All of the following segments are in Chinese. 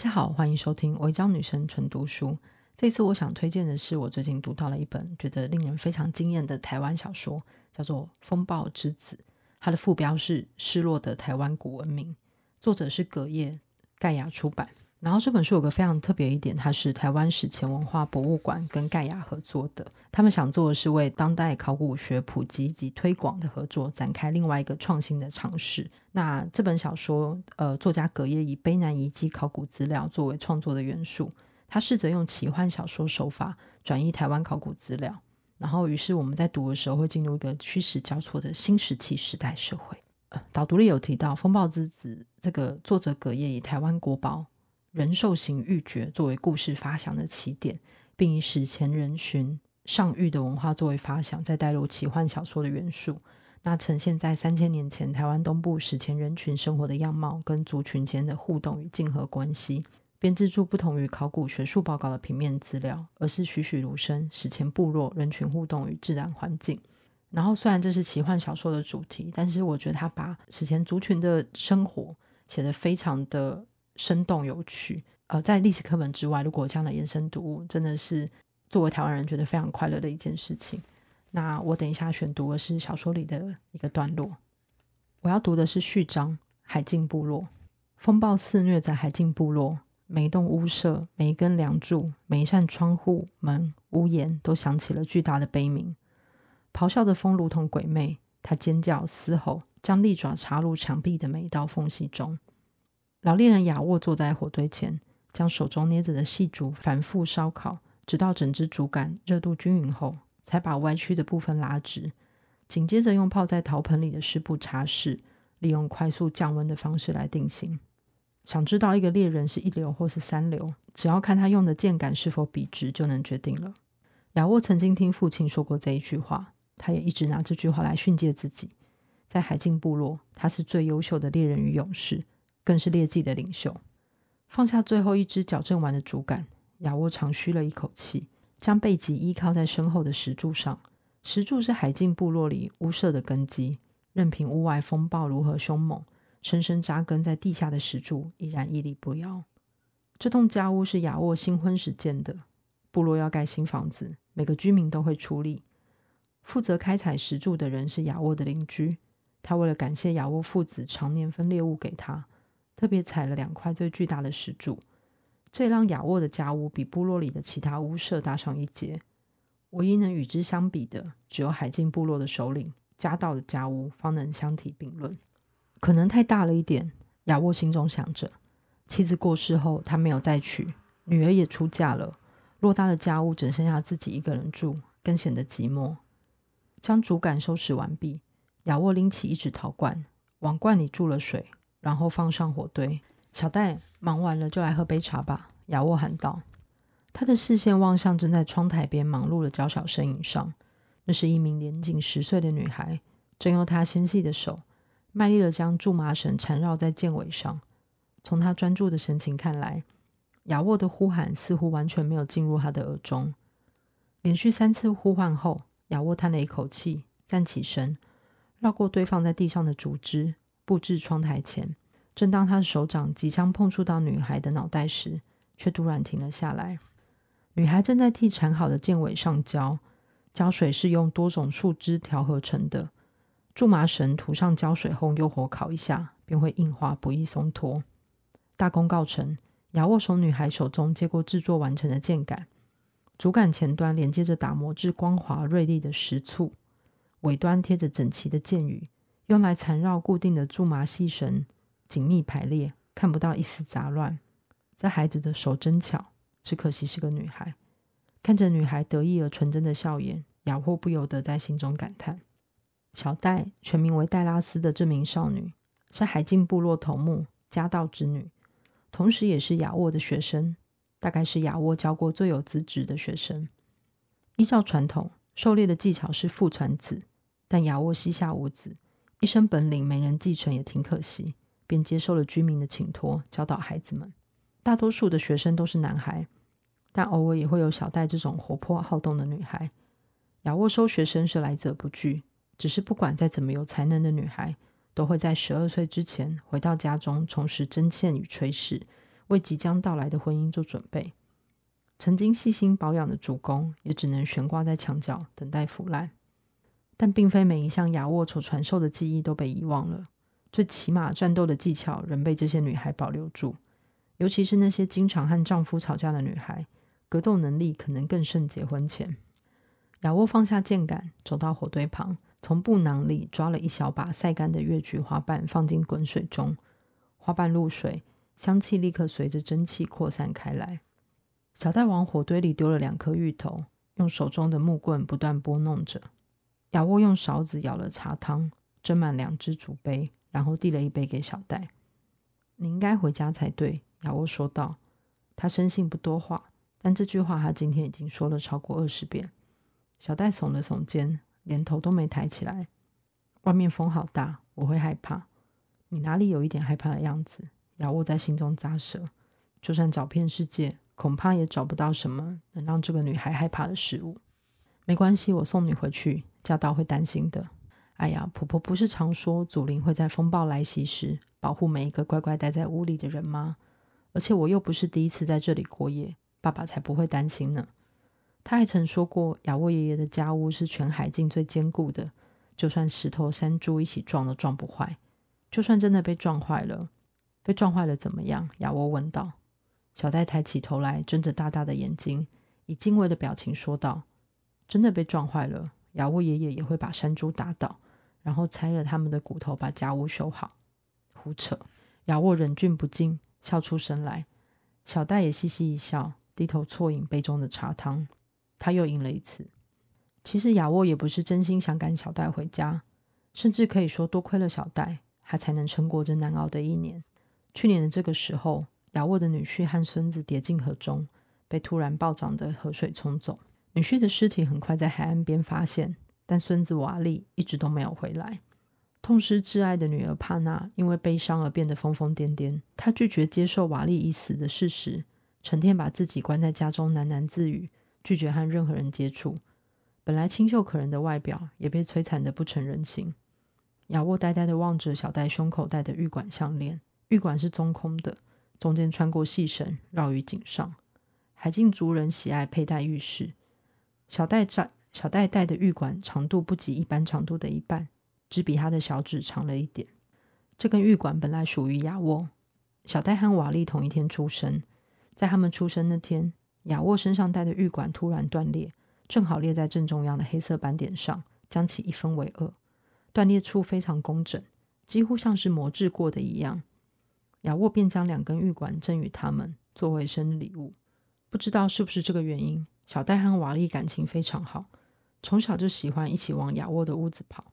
大家好，欢迎收听违章女生纯读书。这次我想推荐的是我最近读到了一本觉得令人非常惊艳的台湾小说，叫做《风暴之子》。它的副标是《失落的台湾古文明》，作者是葛叶，盖亚出版。然后这本书有个非常特别一点，它是台湾史前文化博物馆跟盖亚合作的。他们想做的是为当代考古学普及及推广的合作展开另外一个创新的尝试。那这本小说，呃，作家葛夜以卑南遗迹考古资料作为创作的元素，他试着用奇幻小说手法转译台湾考古资料。然后，于是我们在读的时候会进入一个虚实交错的新石器时代社会。呃，导读里有提到《风暴之子》这个作者葛叶以台湾国宝。人兽形玉珏作为故事发想的起点，并以史前人群上玉的文化作为发想，再带入奇幻小说的元素，那呈现在三千年前台湾东部史前人群生活的样貌，跟族群间的互动与竞合关系，编制出不同于考古学术报告的平面资料，而是栩栩如生史前部落人群互动与自然环境。然后，虽然这是奇幻小说的主题，但是我觉得他把史前族群的生活写得非常的。生动有趣，呃，在历史课本之外，如果这样的延伸读物，真的是作为台湾人觉得非常快乐的一件事情。那我等一下选读的是小说里的一个段落，我要读的是序章《海境部落》。风暴肆虐在海境部落，每一栋屋舍、每一根梁柱、每一扇窗户、门、屋檐，都响起了巨大的悲鸣。咆哮的风如同鬼魅，它尖叫、嘶吼，将利爪插入墙壁的每一道缝隙中。老猎人亚沃坐在火堆前，将手中捏着的细竹反复烧烤，直到整只竹竿热度均匀后，才把歪曲的部分拉直。紧接着用泡在陶盆里的湿布擦拭，利用快速降温的方式来定型。想知道一个猎人是一流或是三流，只要看他用的箭杆是否笔直就能决定了。亚沃曾经听父亲说过这一句话，他也一直拿这句话来训诫自己。在海境部落，他是最优秀的猎人与勇士。更是劣迹的领袖。放下最后一只矫正完的竹竿，亚沃长吁了一口气，将背脊依靠在身后的石柱上。石柱是海禁部落里屋舍的根基，任凭屋外风暴如何凶猛，深深扎根在地下的石柱依然屹立不摇。这栋家屋是亚沃新婚时建的。部落要盖新房子，每个居民都会出力。负责开采石柱的人是亚沃的邻居，他为了感谢亚沃父子常年分猎物给他。特别采了两块最巨大的石柱，这让亚沃的家屋比部落里的其他屋舍大上一截。唯一能与之相比的，只有海禁部落的首领家道的家屋方能相提并论。可能太大了一点，亚沃心中想着。妻子过世后，他没有再娶，女儿也出嫁了。偌大的家屋只剩下自己一个人住，更显得寂寞。将竹竿收拾完毕，亚沃拎起一只陶罐，往罐里注了水。然后放上火堆，小戴忙完了就来喝杯茶吧。亚沃喊道。他的视线望向正在窗台边忙碌的娇小身影上，那是一名年仅十岁的女孩，正用她纤细的手卖力地将苎麻绳缠绕在箭尾上。从她专注的神情看来，亚沃的呼喊似乎完全没有进入她的耳中。连续三次呼唤后，亚沃叹了一口气，站起身，绕过堆放在地上的竹枝。布置窗台前，正当他的手掌即将碰触到女孩的脑袋时，却突然停了下来。女孩正在替缠好的箭尾上胶，胶水是用多种树枝调合成的。苎麻绳涂上胶水后，用火烤一下，便会硬化，不易松脱。大功告成，亚沃从女孩手中接过制作完成的箭杆，竹杆前端连接着打磨至光滑锐利的石簇，尾端贴着整齐的箭羽。用来缠绕固定的苎麻细绳紧密排列，看不到一丝杂乱。这孩子的手真巧，只可惜是个女孩。看着女孩得意而纯真的笑颜，雅沃不由得在心中感叹：小戴，全名为戴拉斯的这名少女，是海禁部落头目家道之女，同时也是亚沃的学生，大概是亚沃教过最有资质的学生。依照传统，狩猎的技巧是父传子，但亚沃膝下无子。一身本领没人继承也挺可惜，便接受了居民的请托，教导孩子们。大多数的学生都是男孩，但偶尔也会有小戴这种活泼好动的女孩。亚沃收学生是来者不拒，只是不管再怎么有才能的女孩，都会在十二岁之前回到家中从事针线与炊事，为即将到来的婚姻做准备。曾经细心保养的主攻，也只能悬挂在墙角，等待腐烂。但并非每一项雅沃所传授的技艺都被遗忘了，最起码战斗的技巧仍被这些女孩保留住。尤其是那些经常和丈夫吵架的女孩，格斗能力可能更胜结婚前。雅沃放下箭杆，走到火堆旁，从布囊里抓了一小把晒干的月菊花瓣，放进滚水中。花瓣入水，香气立刻随着蒸汽扩散开来。小戴往火堆里丢了两颗芋头，用手中的木棍不断拨弄着。雅沃用勺子舀了茶汤，斟满两只竹杯，然后递了一杯给小戴。你应该回家才对，雅沃说道。他生性不多话，但这句话他今天已经说了超过二十遍。小戴耸了耸肩，连头都没抬起来。外面风好大，我会害怕。你哪里有一点害怕的样子？雅沃在心中咂舌。就算找遍世界。恐怕也找不到什么能让这个女孩害怕的事物。没关系，我送你回去。家道会担心的。哎呀，婆婆不是常说祖灵会在风暴来袭时保护每一个乖乖待在屋里的人吗？而且我又不是第一次在这里过夜，爸爸才不会担心呢。他还曾说过，亚沃爷爷的家屋是全海境最坚固的，就算石头山猪一起撞都撞不坏。就算真的被撞坏了，被撞坏了怎么样？亚沃问道。小戴抬起头来，睁着大大的眼睛，以敬畏的表情说道：“真的被撞坏了，亚沃爷爷也会把山猪打倒，然后拆了他们的骨头，把家务修好。”胡扯！亚沃忍俊不禁，笑出声来。小戴也嘻嘻一笑，低头啜饮杯中的茶汤。他又饮了一次。其实亚沃也不是真心想赶小戴回家，甚至可以说多亏了小戴，他才能撑过这难熬的一年。去年的这个时候。亚沃的女婿和孙子跌进河中，被突然暴涨的河水冲走。女婿的尸体很快在海岸边发现，但孙子瓦利一直都没有回来。痛失挚爱的女儿帕娜因为悲伤而变得疯疯癫癫。她拒绝接受瓦利已死的事实，成天把自己关在家中喃喃自语，拒绝和任何人接触。本来清秀可人的外表也被摧残得不成人形。亚沃呆呆地望着小戴胸口戴的玉管项链，玉管是中空的。中间穿过细绳，绕于颈上。海境族人喜爱佩戴玉饰。小戴戴小戴戴的玉管长度不及一般长度的一半，只比他的小指长了一点。这根玉管本来属于亚沃。小戴和瓦利同一天出生，在他们出生那天，亚沃身上戴的玉管突然断裂，正好裂在正中央的黑色斑点上，将其一分为二。断裂处非常工整，几乎像是磨制过的一样。亚沃便将两根玉管赠予他们作为生日礼物。不知道是不是这个原因，小戴和瓦利感情非常好，从小就喜欢一起往亚沃的屋子跑。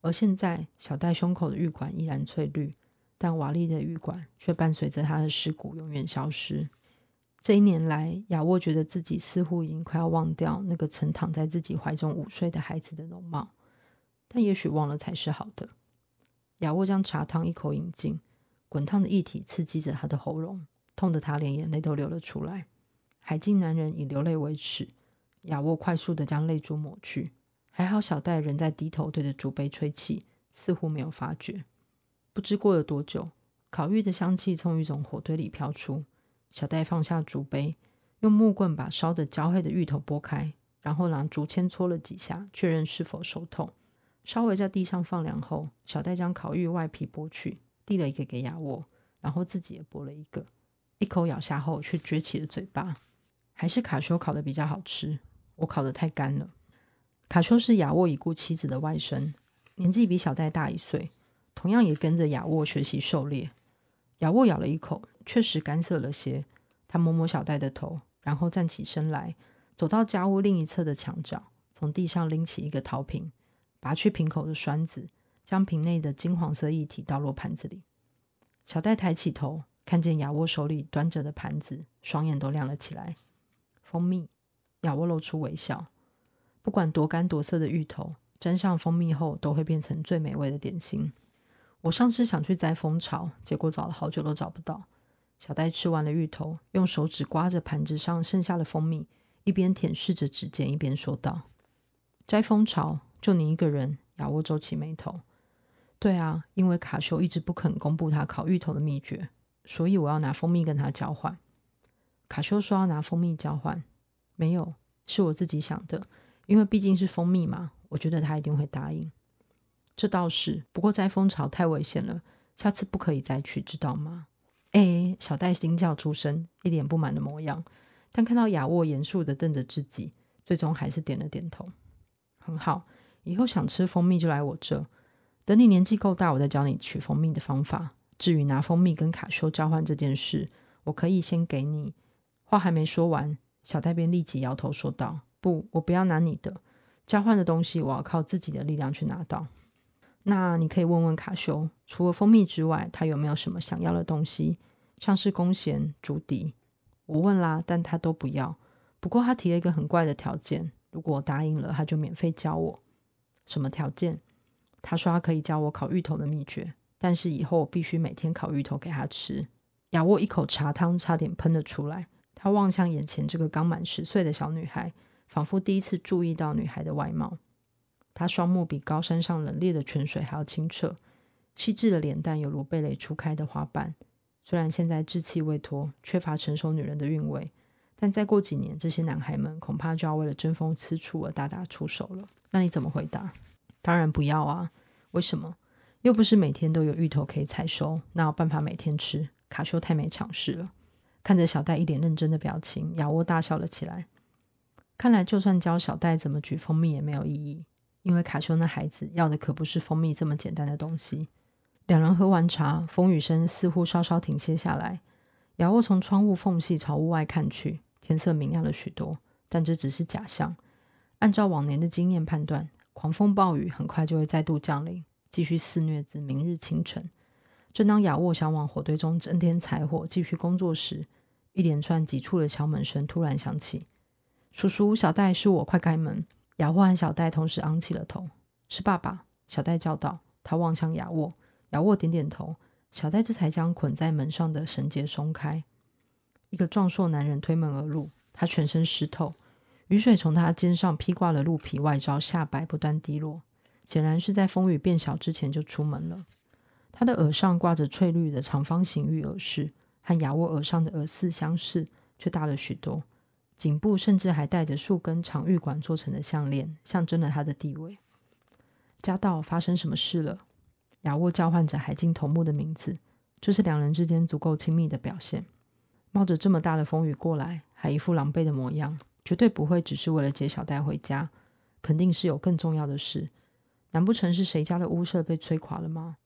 而现在，小戴胸口的玉管依然翠绿，但瓦利的玉管却伴随着他的尸骨永远消失。这一年来，亚沃觉得自己似乎已经快要忘掉那个曾躺在自己怀中午睡的孩子的容貌，但也许忘了才是好的。亚沃将茶汤一口饮尽。滚烫的液体刺激着他的喉咙，痛得他连眼泪都流了出来。海境男人以流泪为耻，亚沃快速地将泪珠抹去。还好小戴仍在低头对着竹杯吹气，似乎没有发觉。不知过了多久，烤玉的香气从一种火堆里飘出。小戴放下竹杯，用木棍把烧得焦黑的芋头拨开，然后拿竹签戳了几下，确认是否熟透。稍微在地上放凉后，小戴将烤玉外皮剥去。递了一个给亚沃，然后自己也剥了一个，一口咬下后却撅起了嘴巴。还是卡修烤的比较好吃，我烤的太干了。卡修是雅沃已故妻子的外甥，年纪比小戴大一岁，同样也跟着雅沃学习狩猎。雅沃咬了一口，确实干涩了些。他摸摸小戴的头，然后站起身来，走到家屋另一侧的墙角，从地上拎起一个陶瓶，拔去瓶口的栓子。将瓶内的金黄色液体倒入盘子里。小戴抬起头，看见雅沃手里端着的盘子，双眼都亮了起来。蜂蜜，亚沃露出微笑。不管多干多涩的芋头，沾上蜂蜜后，都会变成最美味的点心。我上次想去摘蜂巢，结果找了好久都找不到。小戴吃完了芋头，用手指刮着盘子上剩下的蜂蜜，一边舔舐着指尖，一边说道：“摘蜂巢，就你一个人？”雅沃皱起眉头。对啊，因为卡修一直不肯公布他烤芋头的秘诀。所以我要拿蜂蜜跟他交换。卡修说要拿蜂蜜交换，没有，是我自己想的，因为毕竟是蜂蜜嘛，我觉得他一定会答应。这倒是，不过摘蜂巢太危险了，下次不可以再去，知道吗？哎，小戴惊叫出声，一脸不满的模样，但看到亚沃严肃的瞪着自己，最终还是点了点头。很好，以后想吃蜂蜜就来我这。等你年纪够大，我再教你取蜂蜜的方法。至于拿蜂蜜跟卡修交换这件事，我可以先给你。话还没说完，小戴便立即摇头说道：“不，我不要拿你的。交换的东西，我要靠自己的力量去拿到。那你可以问问卡修，除了蜂蜜之外，他有没有什么想要的东西，像是弓弦、竹笛。我问啦，但他都不要。不过他提了一个很怪的条件。”如果我答应了，他就免费教我。什么条件？他说他可以教我烤芋头的秘诀，但是以后我必须每天烤芋头给他吃。亚沃一口茶汤差点喷了出来。他望向眼前这个刚满十岁的小女孩，仿佛第一次注意到女孩的外貌。她双目比高山上冷冽的泉水还要清澈，细致的脸蛋犹如蓓蕾初开的花瓣。虽然现在稚气未脱，缺乏成熟女人的韵味。但再过几年，这些男孩们恐怕就要为了争风吃醋而大打出手了。那你怎么回答？当然不要啊！为什么？又不是每天都有芋头可以采收，哪有办法每天吃？卡修太没常识了。看着小戴一脸认真的表情，雅沃大笑了起来。看来，就算教小戴怎么举蜂蜜也没有意义，因为卡修那孩子要的可不是蜂蜜这么简单的东西。两人喝完茶，风雨声似乎稍稍停歇下来。雅沃从窗户缝隙朝屋外看去。天色明亮了许多，但这只是假象。按照往年的经验判断，狂风暴雨很快就会再度降临，继续肆虐至明日清晨。正当亚沃想往火堆中增添柴火，继续工作时，一连串急促的敲门声突然响起。“叔叔，小戴，是我，快开门！”亚沃和小戴同时昂起了头。“是爸爸！”小戴叫道。他望向亚沃，亚沃点点头。小戴这才将捆在门上的绳结松开。一个壮硕男人推门而入，他全身湿透，雨水从他肩上披挂了鹿皮外罩下摆不断滴落，显然是在风雨变小之前就出门了。他的耳上挂着翠绿的长方形玉耳饰，和亚沃耳上的耳饰相似，却大了许多。颈部甚至还带着数根长玉管做成的项链，象征了他的地位。家道，发生什么事了？亚沃叫唤着海镜头目的名字，这是两人之间足够亲密的表现。冒着这么大的风雨过来，还一副狼狈的模样，绝对不会只是为了接小戴回家，肯定是有更重要的事。难不成是谁家的屋舍被摧垮了吗？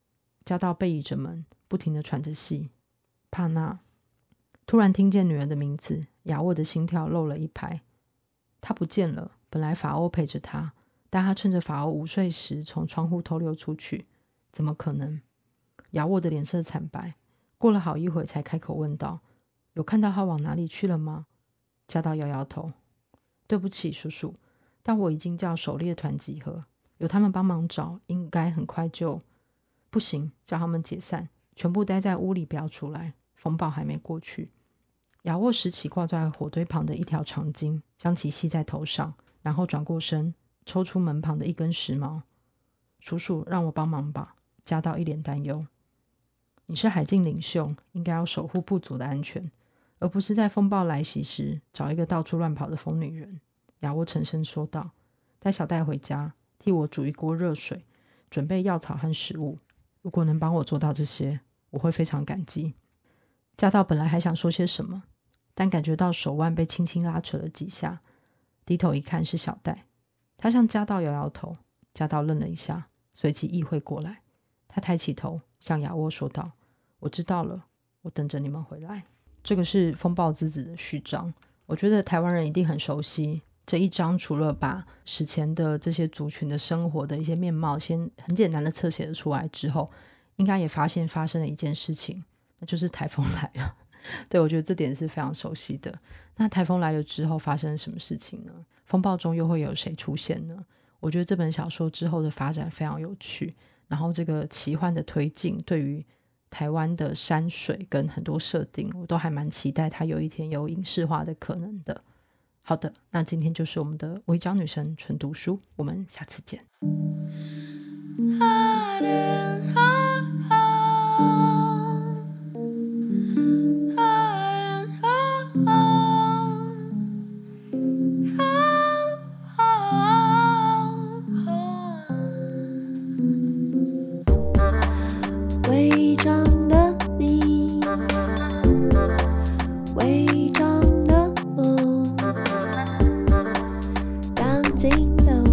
家道背倚着门，不停的喘着气。帕娜突然听见女儿的名字，亚沃的心跳漏了一拍。她不见了。本来法欧陪着她，但她趁着法欧午睡时从窗户偷溜出去。怎么可能？亚沃的脸色惨白，过了好一会才开口问道。有看到他往哪里去了吗？加道摇摇头。对不起，叔叔，但我已经叫狩猎团集合，有他们帮忙找，应该很快就。不行，叫他们解散，全部待在屋里，不要出来。风暴还没过去。亚沃拾起挂在火堆旁的一条长巾，将其系在头上，然后转过身，抽出门旁的一根时髦。叔叔，让我帮忙吧。家道一脸担忧。你是海镜领袖，应该要守护部族的安全。而不是在风暴来袭时找一个到处乱跑的疯女人。亚沃沉声说道：“带小戴回家，替我煮一锅热水，准备药草和食物。如果能帮我做到这些，我会非常感激。”家道本来还想说些什么，但感觉到手腕被轻轻拉扯了几下，低头一看是小戴。他向家道摇摇头，家道愣了一下，随即意会过来，他抬起头向亚沃说道：“我知道了，我等着你们回来。”这个是《风暴之子》的序章，我觉得台湾人一定很熟悉这一章。除了把史前的这些族群的生活的一些面貌先很简单的侧写了出来之后，应该也发现发生了一件事情，那就是台风来了。对，我觉得这点是非常熟悉的。那台风来了之后发生什么事情呢？风暴中又会有谁出现呢？我觉得这本小说之后的发展非常有趣，然后这个奇幻的推进对于。台湾的山水跟很多设定，我都还蛮期待它有一天有影视化的可能的。好的，那今天就是我们的微章女神纯读书，我们下次见。叮咚